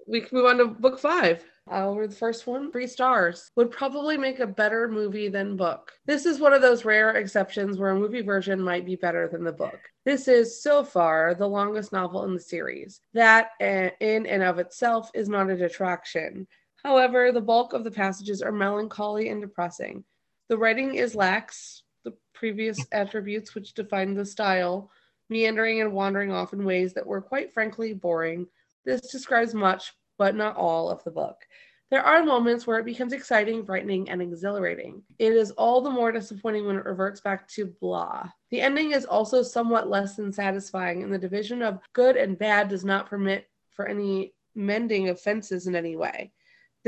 we can move on to book five. I'll read the first one. Three stars would probably make a better movie than book. This is one of those rare exceptions where a movie version might be better than the book. This is so far the longest novel in the series. That, eh, in and of itself, is not a detraction. However, the bulk of the passages are melancholy and depressing. The writing is lax, the previous attributes which define the style, meandering and wandering off in ways that were quite frankly boring. This describes much, but not all, of the book. There are moments where it becomes exciting, brightening, and exhilarating. It is all the more disappointing when it reverts back to blah. The ending is also somewhat less than satisfying, and the division of good and bad does not permit for any mending of fences in any way.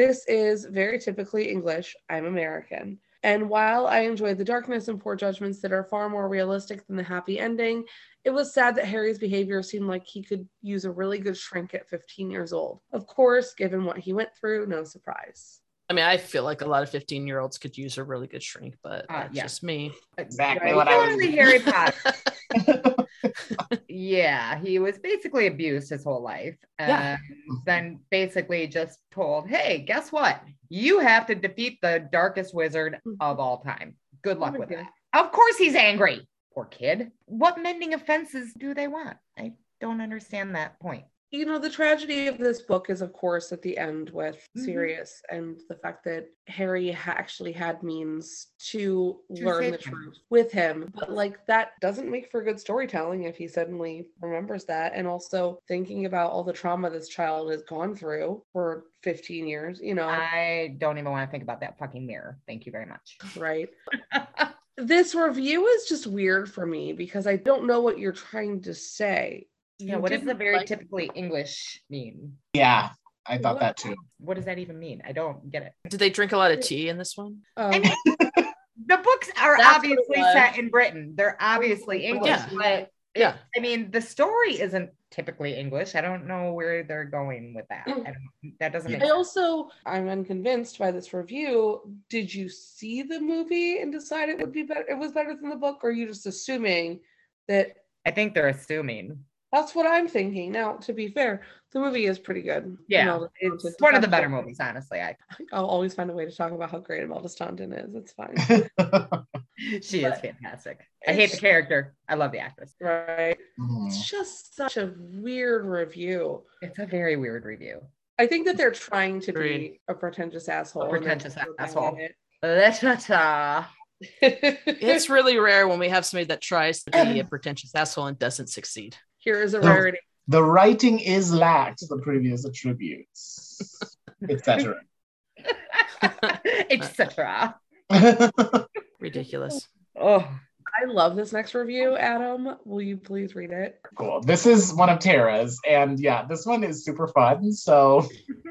This is very typically English. I'm American. And while I enjoyed the darkness and poor judgments that are far more realistic than the happy ending, it was sad that Harry's behavior seemed like he could use a really good shrink at 15 years old. Of course, given what he went through, no surprise. I mean, I feel like a lot of 15 year olds could use a really good shrink, but Uh, that's yeah. just me. exactly Right. what I was. Totally Harry Potter. yeah, he was basically abused his whole life. And Yeah. then basically just told, hey, guess what? You have to defeat the darkest wizard mm. of all time. Good luck with that. Of course he's angry. Poor kid. What mending offenses do they want? I don't understand that point. You know, the tragedy of this book is, of course, at the end with Mhm. Sirius and the fact that Harry ha- actually had means to, To learn the him. truth with him. But, like, that doesn't make for good storytelling if he suddenly remembers that. And also thinking about all the trauma this child has gone through for 15 years, you know, I don't even want to think about that fucking mirror. Thank you very much. right? this review is just weird for me because I don't know what you're trying to say. Yeah, what does the very like- typically English mean? Yeah, I thought that too. What does that even mean? I don't get it. Did they drink a lot of tea in this one? Um, I mean, the books are That's obviously set in Britain. They're obviously English, Yeah. but Yeah. I mean, the story isn't typically English. I don't know where they're going with that. I don't, that doesn't make I sense. also I'm unconvinced by this review. Did you see the movie and decide it would be better? It was better than the book, or are you just assuming that I think they're assuming. That's what I'm thinking? Now, to be fair, the movie is pretty good. Yeah, Imelda it's Staunton. one of the better movies, honestly. I I'll always find a way to talk about how great Imelda Staunton is. It's fine, she is fantastic. I hate the character. I love the actress. right? Mhm. It's just such a weird review. It's a very weird review. I think that they're trying to be a pretentious asshole. and they're pretentious asshole. getting Literature. it. It's really rare when we have somebody that tries to be a pretentious asshole and doesn't succeed. Here is a No. rarity. the writing is lax, the previous attributes, etc. Etc. Ridiculous. Oh, I love this next review, Adam. Will you please read it? cool. This is one of Tara's, and yeah, this one is super fun. So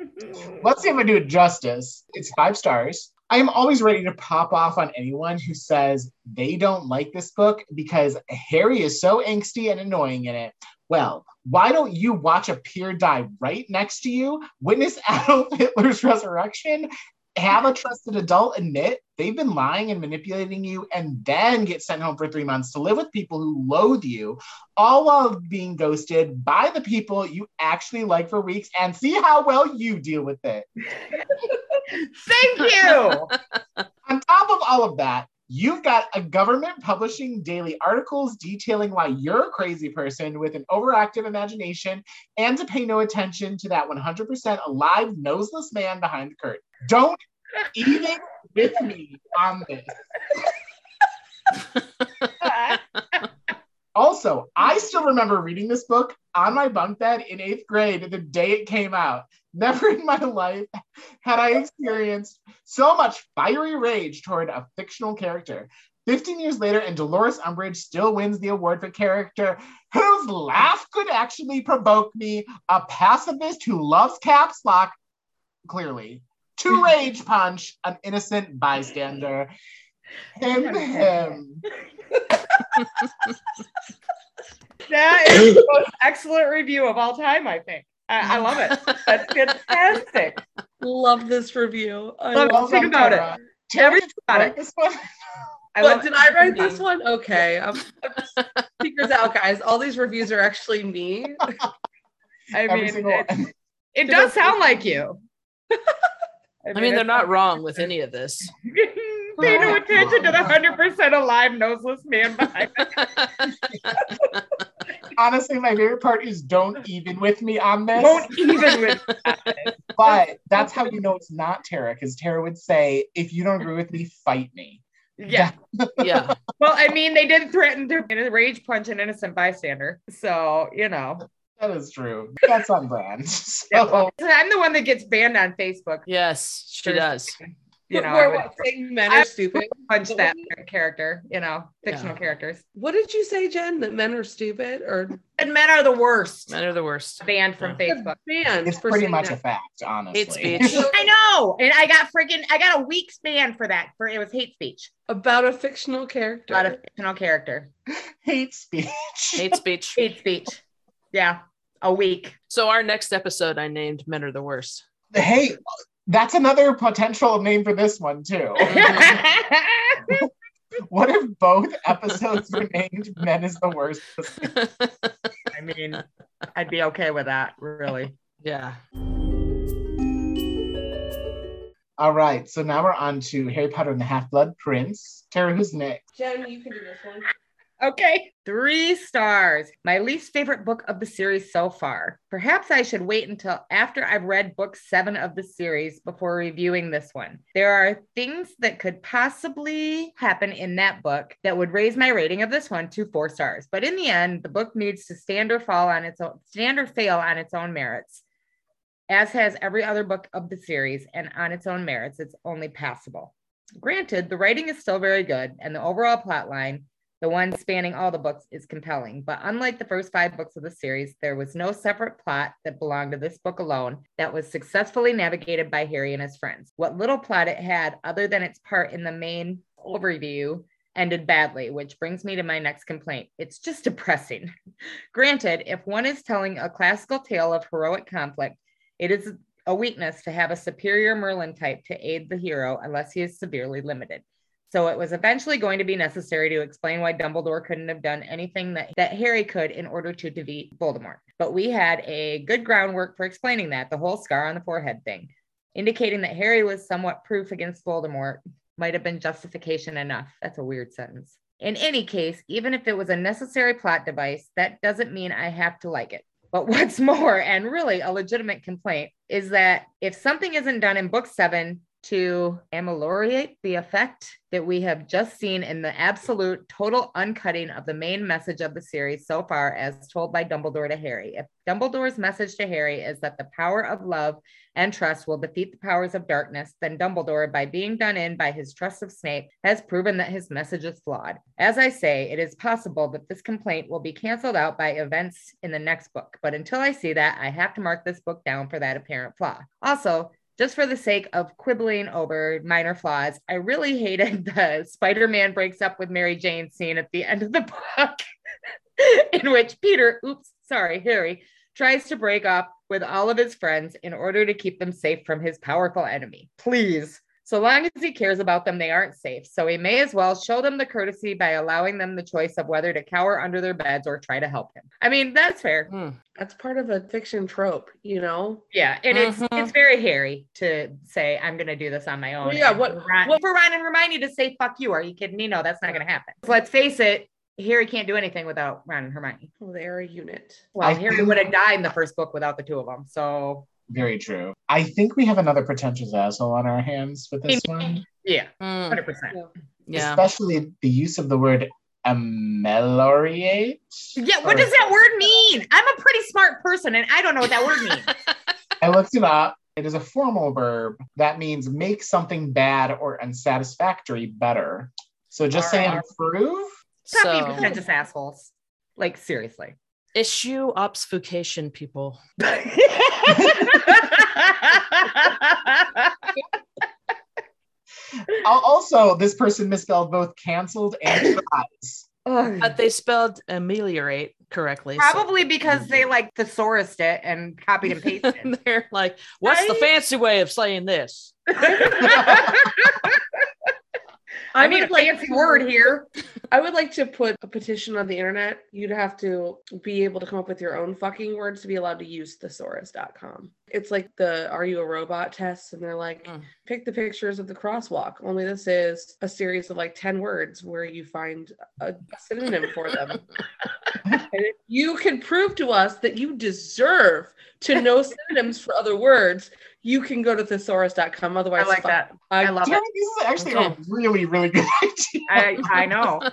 let's see if I do it justice. It's five stars. I am always ready to pop off on anyone who says they don't like this book because Harry is so angsty and annoying in it. Well, why don't you watch a peer die right next to you, witness Adolf Hitler's resurrection, have a trusted adult admit they've been lying and manipulating you, and then get sent home for three months to live with people who loathe you, all while being ghosted by the people you actually like for weeks, and see how well you deal with it. thank you. On top of all of that, you've got a government publishing daily articles detailing why you're a crazy person with an overactive imagination and to pay no attention to that 100% alive, noseless man behind the curtain. Don't even with me on this. Also, I still remember reading this book on my bunk bed in eighth grade the day it came out. Never in my life had I experienced so much fiery rage toward a fictional character. 15 years later, and Dolores Umbridge still wins the award for character whose laugh could actually provoke me, a pacifist who loves caps lock, clearly, to rage punch an innocent bystander. Him, him. That is the most excellent review of all time, I think. I, I love it. That's fantastic. Love this review. I Love love Think about it. Tara. Tara, Every about it. this one? I But did I write this one? Okay. I'm, I'm just out, guys. All these reviews are actually me. I Every mean, single it, it does sound like you. I mean, they're not wrong with any of this. Pay no attention to the hundred percent alive noseless man behind me. Honestly, my favorite part is don't even with me on this. Don't even with But that's how you know it's not Tara, because Tara would say, if you don't agree with me, fight me. yeah. yeah. Well, I mean, they did threaten to rage punch an innocent bystander, so you know. That is true. That's on brand. So, well, I'm the one that gets banned on Facebook. Yes, she does. You know, Where I would what, saying men I- are stupid. punch that character. You know, fictional Yeah. characters. What did you say, Jen? That men are stupid or And men are the worst. Men are the worst. Banned from Facebook. banned? it's pretty saying much a fact, honestly. Hate speech. I know, and I got freaking, I got a week span for that. For it was hate speech about a fictional character. about a fictional character. Hate speech. Hate speech. Hate speech. Yeah, a week. So our next episode, I named "Men Are the Worst." Hey, that's another potential name for this one, too. What if both episodes were named Men is the Worst? I mean, I'd be okay with that. Really. yeah. All right, so now we're on to Harry Potter and the Half Blood Prince. Tara, who's next? Jen, you can do this one. Okay. Three stars. My least favorite book of the series so far. Perhaps I should wait until after I've read book seven of the series before reviewing this one. There are things that could possibly happen in that book that would raise my rating of this one to four stars. But in the end, the book needs to stand or fall on its own stand or fail on its own merits. As has every other book of the series, and on its own merits, it's only passable. Granted, the writing is still very good, and the overall plot line, the one spanning all the books, is compelling. But unlike the first five books of the series, there was no separate plot that belonged to this book alone that was successfully navigated by Harry and his friends. What little plot it had, other than its part in the main overview, ended badly, which brings me to my next complaint. It's just depressing. Granted, if one is telling a classical tale of heroic conflict, it is a weakness to have a superior Merlin type to aid the hero unless he is severely limited. So it was eventually going to be necessary to explain why Dumbledore couldn't have done anything that, that Harry could in order to defeat Voldemort. But we had a good groundwork for explaining that, the whole scar on the forehead thing, indicating that Harry was somewhat proof against Voldemort might have been justification enough. That's a weird sentence. In any case, even if it was a necessary plot device, that doesn't mean I have to like it. But what's more, and really a legitimate complaint, is that if something isn't done in book seven to ameliorate the effect that we have just seen in the absolute total uncutting of the main message of the series so far, as told by Dumbledore to Harry. If Dumbledore's message to Harry is that the power of love and trust will defeat the powers of darkness, then Dumbledore, by being done in by his trust of Snape, has proven that his message is flawed. As I say, it is possible that this complaint will be canceled out by events in the next book, but until I see that, I have to mark this book down for that apparent flaw. Also, just for the sake of quibbling over minor flaws, I really hated the Spider Man breaks up with Mary Jane scene at the end of the book, in which Peter, oops, sorry, Harry, tries to break up with all of his friends in order to keep them safe from his powerful enemy. Please. So long as he cares about them, they aren't safe. So he may as well show them the courtesy by allowing them the choice of whether to cower under their beds or try to help him. I mean, that's fair. Hmm. That's part of a fiction trope, you know? Yeah, and it's Mhm. it's very Harry to say I'm gonna do this on my own. Well, yeah, what- for Ron, what- for Ron and Hermione to say "fuck you"? Are you kidding me? No, that's not gonna happen. Let's face it, Harry can't do anything without Ron and Hermione. Oh, they're a unit. Well, I Harry think- would have died in the first book without the two of them. So Very true. I think we have another pretentious asshole on our hands with this one, yeah, Hmm. hundred percent. Yeah. especially the use of the word ameliorate. Yeah, what Or- does that word mean? I'm a pretty smart person, and I don't know what that word means. I looked it up. It is a formal verb that means make something bad or unsatisfactory better. So just say Alright. improve. Stop So being pretentious assholes. Like seriously. Issue obfuscation, people. Also, this person misspelled both canceled and tries. But they spelled ameliorate correctly. so- Probably because they like thesaurused it and copied and pasted. And they're like, what's the fancy way of saying this? I need a would like fancy word here. I would like to put a petition on the internet. You'd have to be able to come up with your own fucking words to be allowed to use thesaurus.com. It's like the Are You a Robot test, and they're like, Mm. pick the pictures of the crosswalk. Only this is a series of like 10 words where you find a synonym for them. and if you can prove to us that you deserve to know synonyms for other words, you can go to thesaurus.com. Otherwise, I like fuck- that. I, I love Jerry, it. this is actually Okay. a really, really good idea. I, I know.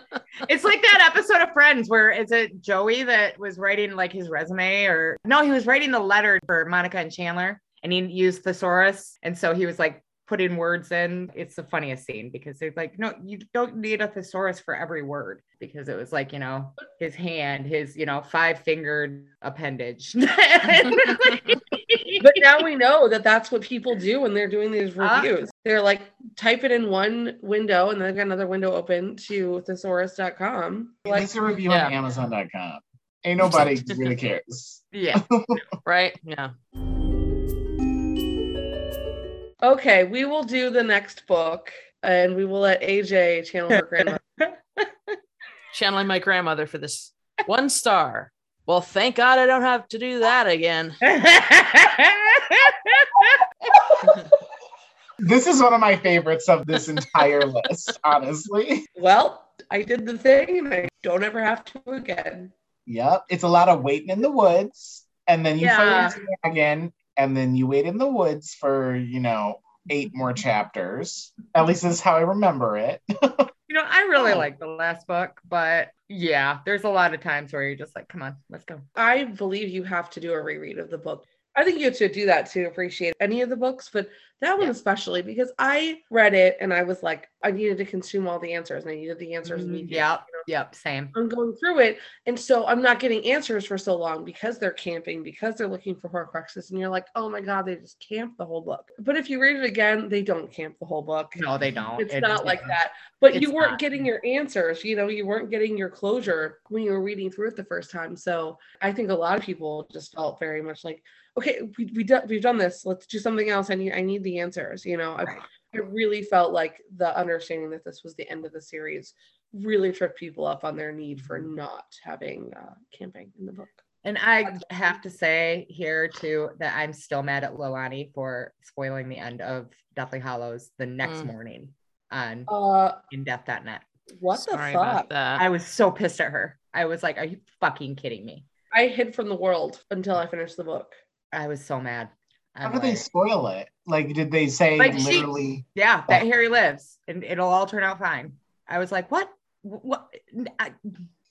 It's like that episode of Friends where is it Joey that was writing like his resume or no, he was writing the letter for Monica and Chandler and he used thesaurus. And so he was like putting words in. It's the funniest scene because they're like, no, you don't need a thesaurus for every word because it was like, you know, his hand, his, you know, five fingered appendage. but now we know that that's what people do when they're doing these Ah. reviews. They're like, type it in one window and then they've got another window open to thesaurus.com. Like, It's a review Yeah. on Amazon.com. Ain't nobody really cares. yeah. right? Yeah. okay, we will do the next book and we will let AJ channel her grandma. Channeling my grandmother for this one star. Well, thank God I don't have to do that again. This is one of my favorites of this entire list, honestly. well, I did the thing and I don't ever have to again. Yep. It's a lot of waiting in the woods, and then you Yeah. fight a dragon, and then you wait in the woods for, you know, eight more chapters. At least this is how I remember it. You know, I really Oh. like the last book, but yeah, there's a lot of times where you're just like, come on, let's go. I believe you have to do a reread of the book. I think you should do that to appreciate any of the books, but that one Yeah. especially because I read it and I was like, I needed to consume all the answers and I needed the answers Mhm, immediately. Yep, you know? yep, same. I'm going through it, and so I'm not getting answers for so long because they're camping, because they're looking for Horcruxes, and you're like, oh my god, they just camped the whole book. But if you read it again, they don't camp the whole book. No, they don't. It's It not like that. But you weren't not. getting your answers. You know, you weren't getting your closure when you were reading through it the first time. So I think a lot of people just felt very much like, okay, we we done we've done this. Let's do something else. I need I need the answers. You know, I Right. I really felt like the understanding that this was the end of the series really tripped people up on their need for Mm-hmm. not having uh, camping in the book. And I have to say here too that I'm still mad at Loani for spoiling the end of Deathly Hallows the next Mm. morning on Uh, indeath.net. what Sorry the fuck? that. I was so pissed at her. I was like, are you fucking kidding me? I hid from the world until I finished the book. I was so mad. How I'm did they spoil it? Like, did they say Like, she- literally? yeah, that Harry lives and it'll all turn out fine. I was like, what? What? I,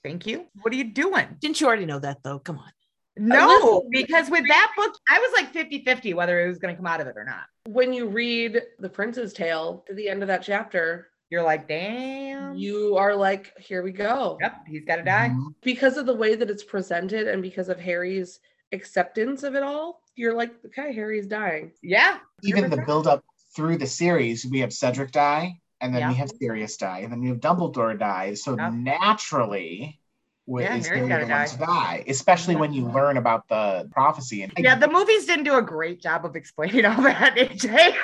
thank you. What are you doing? Didn't you already know that though? Come on. No, because with that book, I was like 50 50 whether it was going to come out of it or not. When you read The Prince's Tale to the end of that chapter, You're like, damn. you are like, here we go. Yep, he's got to die. Mhm. Because of the way that it's presented and because of Harry's acceptance of it all, you're like, okay, Harry's dying. Yeah. Even the 100%. build up through the series, we have Cedric die, and then Yeah. we have Sirius die, and then we have Dumbledore die. So Yeah. naturally, what Yeah, is Harry's Harry gotta the one to die? Especially when you learn about the prophecy. And Yeah, the movies didn't do a great job of explaining all that, AJ.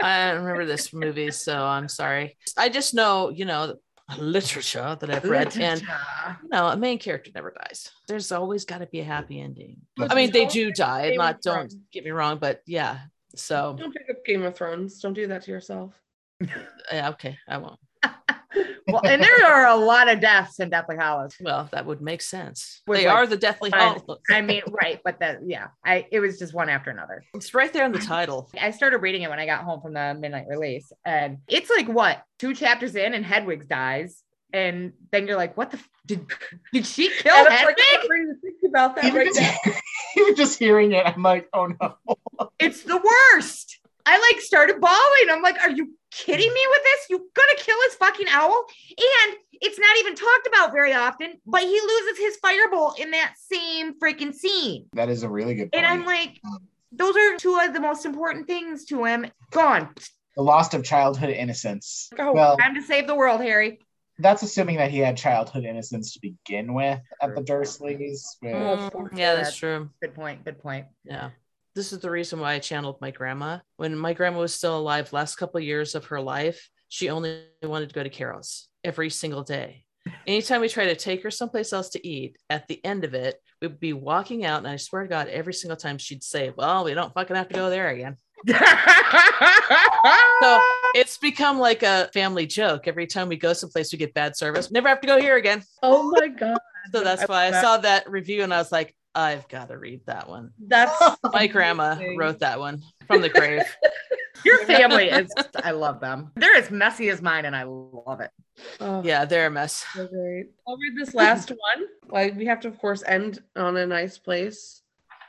I don't remember this movie, so I'm sorry. I just know, you know, literature that I've read, and you know, a main character never dies. There's always got to be a happy ending. I mean, they Don't do pick die. Game Not don't Thrones. get me wrong, but yeah. So Don't pick up Game of Thrones. Don't do that to yourself. yeah, okay, I won't. well, and there are a lot of deaths in Deathly Hallows. Well, that would make sense. Was they like are the Deathly fun. Hallows. I mean, right, but that yeah, I it was just one after another. It's right there in the title. I started reading it when I got home from the midnight release, and it's like what two chapters in, and Hedwig dies, and then you're like, what the f- did did she kill And I'm like, Hedwig? I'm ready think about that even, right just, now. even just hearing it, I'm like, oh no. It's the worst. I like started bawling. I'm like, are you kidding me with this? You gonna kill his fucking owl? And it's not even talked about very often, but he loses his firebolt in that same freaking scene. That is a really good point. And I'm like, those are two of the most important things to him. Gone. the loss of childhood innocence. Oh, Well, Time to save the world, Harry. that's assuming that he had childhood innocence to begin with at the Dursleys. with- Oh, Mm, yeah, that's true. Good point. Good point. Yeah. This is the reason why I channeled my grandma. When my grandma was still alive, last couple of years of her life, she only wanted to go to Carol's every single day. Anytime we try to take her someplace else to eat, at the end of it, we'd be walking out, and I swear to God, every single time she'd say, Well, we don't fucking have to go there again. So it's become like a family joke. Every time we go someplace, we get bad service. Never have to go here again. oh my god. So that's I why I that. saw that review and I was like, I've got to read that one. That's My grandma wrote that one from the grave. Your family is, I love them. They're as messy as mine, and I love it. oh, Yeah, they're a mess. so great. I'll read this last one. Like we have to, of course, end on a nice place.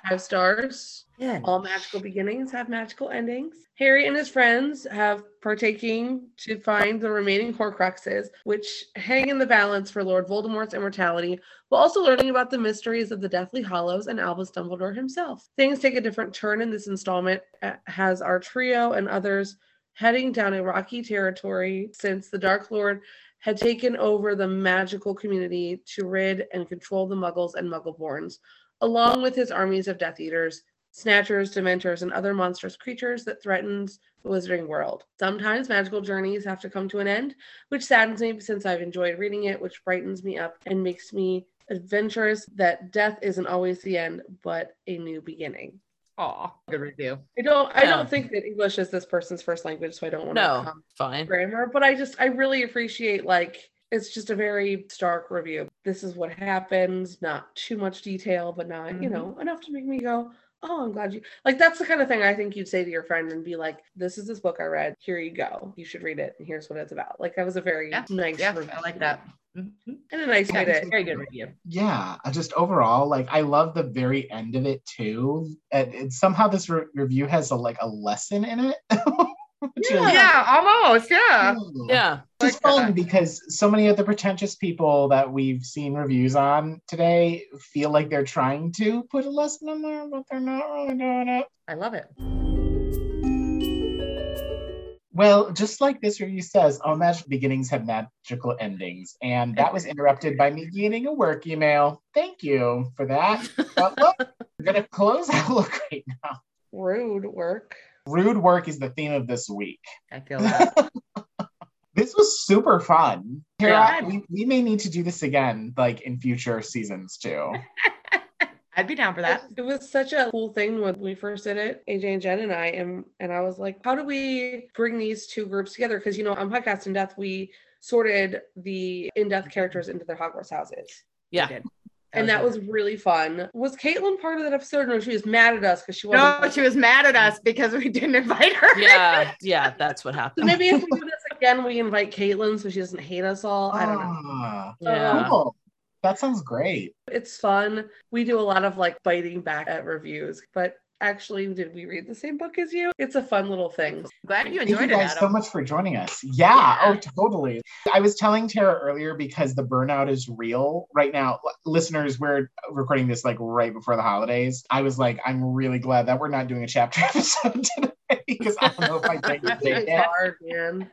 Five stars. Yeah. All magical beginnings have magical endings. Harry and his friends have partaking to find the remaining Horcruxes, which hang in the balance for Lord Voldemort's immortality, while also learning about the mysteries of the Deathly Hallows and Albus Dumbledore himself. Things take a different turn in this installment, uh, has our trio and others heading down a rocky territory since the Dark Lord had taken over the magical community to rid and control the Muggles and Muggleborns, along with his armies of Death Eaters, Snatchers, Dementors, and other monstrous creatures that threatens the Wizarding world. Sometimes magical journeys have to come to an end, which saddens me since I've enjoyed reading it, which brightens me up and makes me adventurous that death isn't always the end, but a new beginning. Aw, good review. I don't I Yeah. don't think that English is this person's first language, so I don't want No, to fine. grammar, but I just I really appreciate like it's just a very stark review. This is what happens, not too much detail, but not, you Mhm. know, enough to make me go, Oh, I'm glad you like that's the kind of thing I think you'd say to your friend and be like, This is this book I read. Here you go. You should read it and here's what it's about. Like that was a very Yeah, nice Yeah, review. I like that. Mhm. And a nice Yeah, way it's to a very good review. yeah, I just overall, like I love the very end of it too. And it, somehow this re- review has a like a lesson in it. Which is- Yeah. Yeah, almost. Yeah. Yeah. It's just Like fun that. because so many of the pretentious people that we've seen reviews on today feel like they're trying to put a lesson in there, but they're not really doing it. I love it. Well, just like this review says, all magical beginnings have magical endings. And that was interrupted by me getting a work email. Thank you for that. But look, we're going to close out look right now. rude work. Rude work is the theme of this week. I feel that. This was super fun. Kara, Yeah. we, we may need to do this again, like in future seasons too. I'd be down for that. It was such a cool thing when we first did it, AJ and Jen and I, and and I was like, how do we bring these two groups together? Because you know, on Podcast in Death, we sorted the in death characters into their Hogwarts houses. Yeah. I did. and that was really fun. Was Caitlin part of that episode? No, she was mad at us because she wasn't. No, she was mad at us because we didn't invite her. Yeah. Yeah. That's what So happened. maybe if we do this again, we invite Caitlin so she doesn't hate us all. I don't know. Ah, Yeah. Cool. That sounds great. It's fun. We do a lot of like biting back at reviews, but actually, did we read the same book as you? It's a fun little thing. Glad you enjoyed Thank you enjoyed it, guys so much for joining us. Yeah, oh, totally. I was telling Tara earlier because the burnout is real right now. Listeners, we're recording this like right before the holidays. I was like, I'm really glad that we're not doing a chapter episode today because I don't know if I can take It's it. hard, man.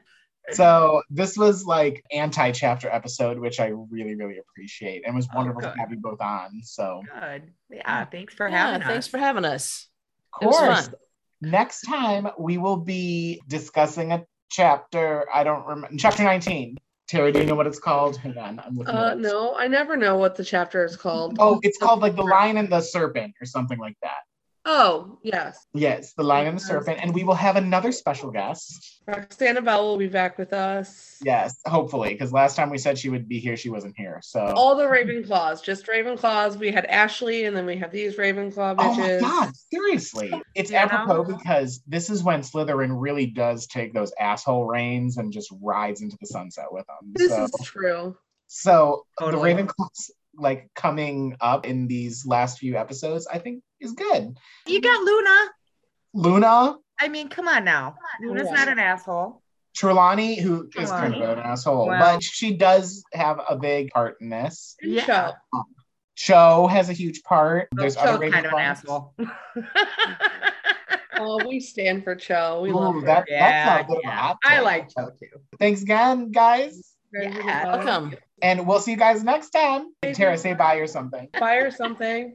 So this was like anti-chapter episode, which I really, really appreciate, and was Oh, wonderful to have you both on. So, Good. Yeah, thanks for Yeah, having thanks us. for having us. Of It was course, fun. next time we will be discussing a chapter. I don't remember chapter 19. Terry, do you know what it's called? Hang on, I'm looking. Uh, no, I never know what the chapter is called. Oh, it's called like the Lion and the Serpent or something like that. Oh, yes. Yes, the Lion and the Serpent, and we will have another special guest. Roxana Bell will be back with us. Yes, hopefully, because last time we said she would be here, she wasn't here. So. All the Ravenclaws, just Ravenclaws. We had Ashley, and then we have these Ravenclaw bitches. Oh my bitches. god, seriously. It's You know? apropos because this is when Slytherin really does take those asshole reins and just rides into the sunset with them. This so is true. so Totally. the Ravenclaws like coming up in these last few episodes, I think is good. You got Luna. Luna, I mean, come on now. Luna's Yeah. not an asshole. Trelawney, who is kind of an asshole, Wow. but she does have a big part in this. Yeah. Yeah. Cho has a huge part. Oh, There's Cho's other kind of an asshole. Oh, we stand for Cho. We love Ooh, her. that, yeah, that's a bit of a yeah. I like Joe too. Thanks again, guys. Yeah. Welcome. And we'll see you guys next time. Tara, say bye or something. Bye or something.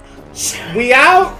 We out.